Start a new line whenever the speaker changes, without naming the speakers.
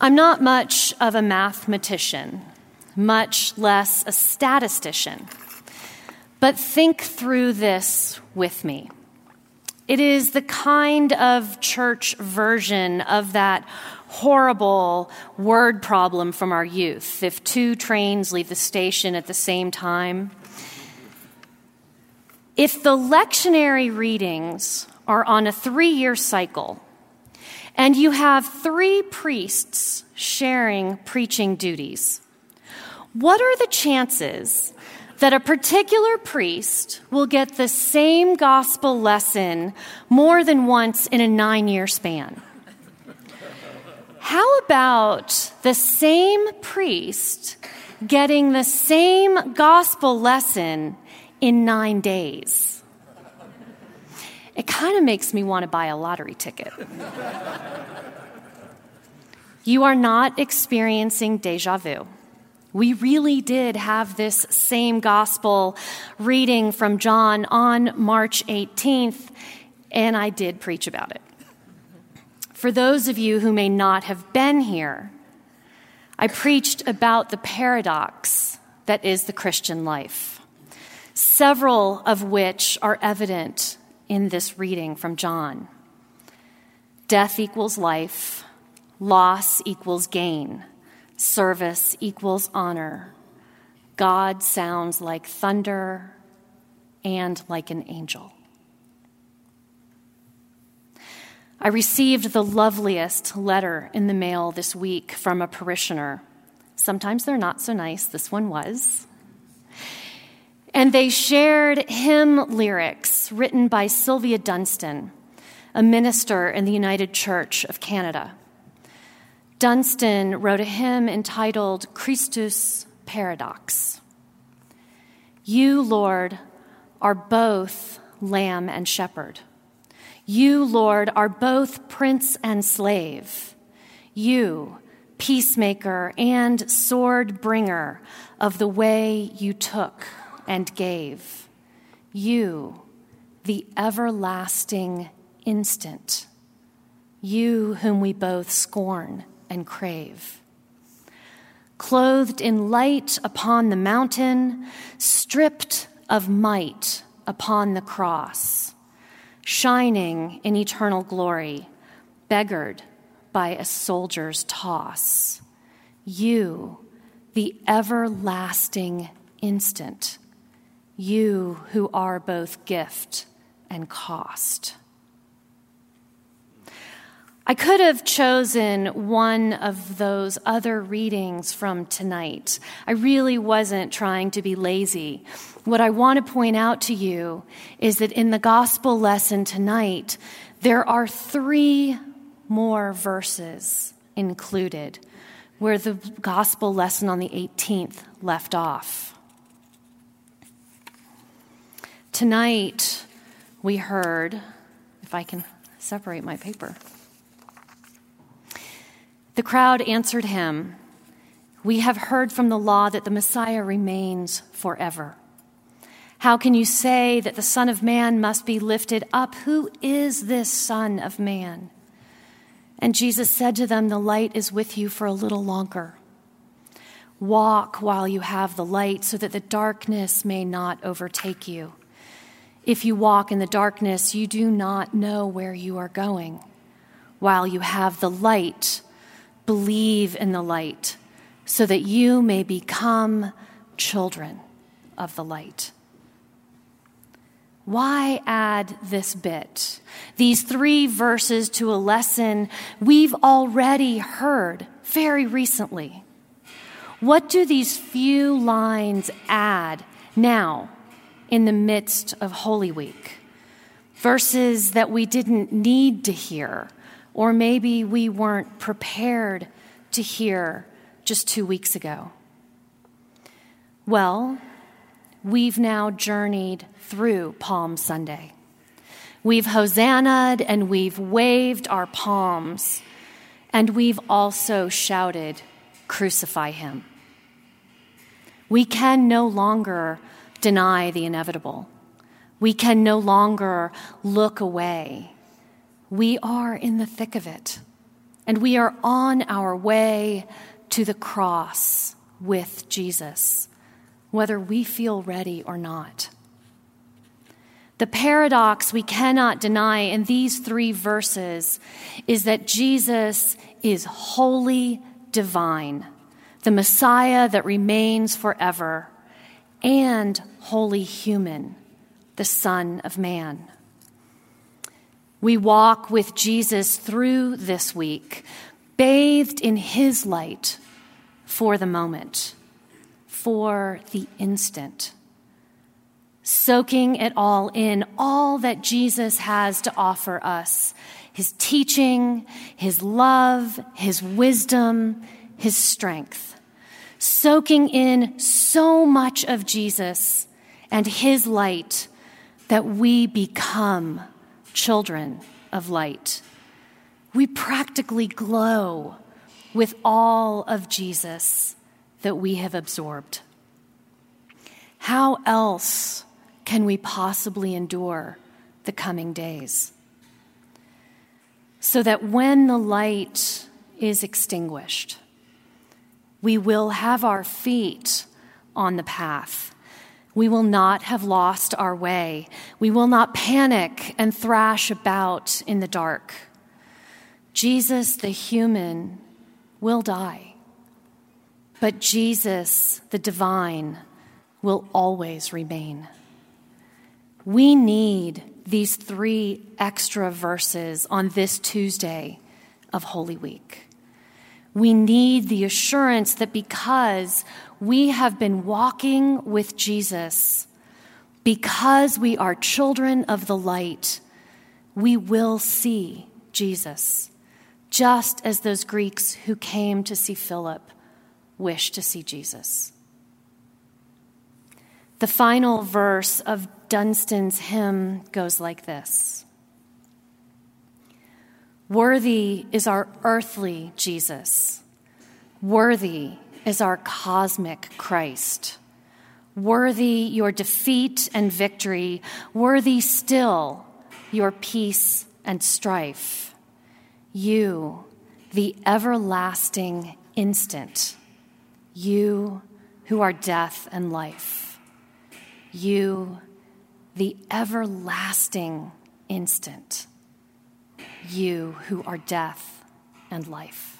I'm not much of a mathematician, much less a statistician. But think through this with me. It is the kind of church version of that horrible word problem from our youth. If two trains leave the station at the same time, if the lectionary readings are on a three year cycle, and you have three priests sharing preaching duties, what are the chances that a particular priest will get the same gospel lesson more than once in a nine year span? How about the same priest getting the same gospel lesson in nine days? It kind of makes me want to buy a lottery ticket. you are not experiencing deja vu. We really did have this same gospel reading from John on March 18th, and I did preach about it. For those of you who may not have been here, I preached about the paradox that is the Christian life, several of which are evident in this reading from John. Death equals life, loss equals gain, service equals honor. God sounds like thunder and like an angel. I received the loveliest letter in the mail this week from a parishioner. Sometimes they're not so nice. This one was. And they shared hymn lyrics written by Sylvia Dunstan, a minister in the United Church of Canada. Dunstan wrote a hymn entitled Christus Paradox. You, Lord, are both lamb and shepherd. You, Lord, are both prince and slave. You, peacemaker and sword bringer of the way you took and gave. You, the everlasting instant. You, whom we both scorn and crave. Clothed in light upon the mountain, stripped of might upon the cross shining in eternal glory, beggared by a soldier's toss. You, the everlasting instant, you who are both gift and cost. I could have chosen one of those other readings from tonight. I really wasn't trying to be lazy. What I want to point out to you is that in the gospel lesson tonight, there are three more verses included where the gospel lesson on the 18th left off. Tonight, we heard, if I can separate my paper. The crowd answered him, We have heard from the law that the Messiah remains forever. How can you say that the Son of Man must be lifted up? Who is this Son of Man? And Jesus said to them, The light is with you for a little longer. Walk while you have the light, so that the darkness may not overtake you. If you walk in the darkness, you do not know where you are going. While you have the light, believe in the light so that you may become children of the light. Why add this bit, these three verses to a lesson we've already heard very recently? What do these few lines add now in the midst of Holy Week? Verses that we didn't need to hear or maybe we weren't prepared to hear just two weeks ago. Well, we've now journeyed through Palm Sunday. We've hosannaed and we've waved our palms, and we've also shouted, Crucify him. We can no longer deny the inevitable. We can no longer look away we are in the thick of it. and we are on our way to the cross with Jesus, whether we feel ready or not. The paradox we cannot deny in these three verses is that Jesus is wholly divine, the Messiah that remains forever, and wholly human, the Son of Man. We walk with Jesus through this week, bathed in his light for the moment, for the instant soaking it all in, all that Jesus has to offer us his teaching, his love, his wisdom, his strength. Soaking in so much of Jesus and his light that we become children of light. We practically glow with all of Jesus that we have absorbed. How else can we possibly endure the coming days? So that when the light is extinguished, we will have our feet on the path. We will not have lost our way. We will not panic and thrash about in the dark. Jesus, the human, will die. But Jesus, the divine, will always remain. We need these three extra verses on this Tuesday of Holy Week. We need the assurance that because we have been walking with Jesus, because we are children of the light, we will see Jesus, just as those Greeks who came to see Philip wish to see Jesus. The final verse of Dunstan's hymn goes like this Worthy is our earthly Jesus, worthy is our cosmic Christ. Worthy your defeat and victory, worthy still your peace and strife. You, the everlasting instant, you who are death and life. You, the everlasting instant, you who are death and life.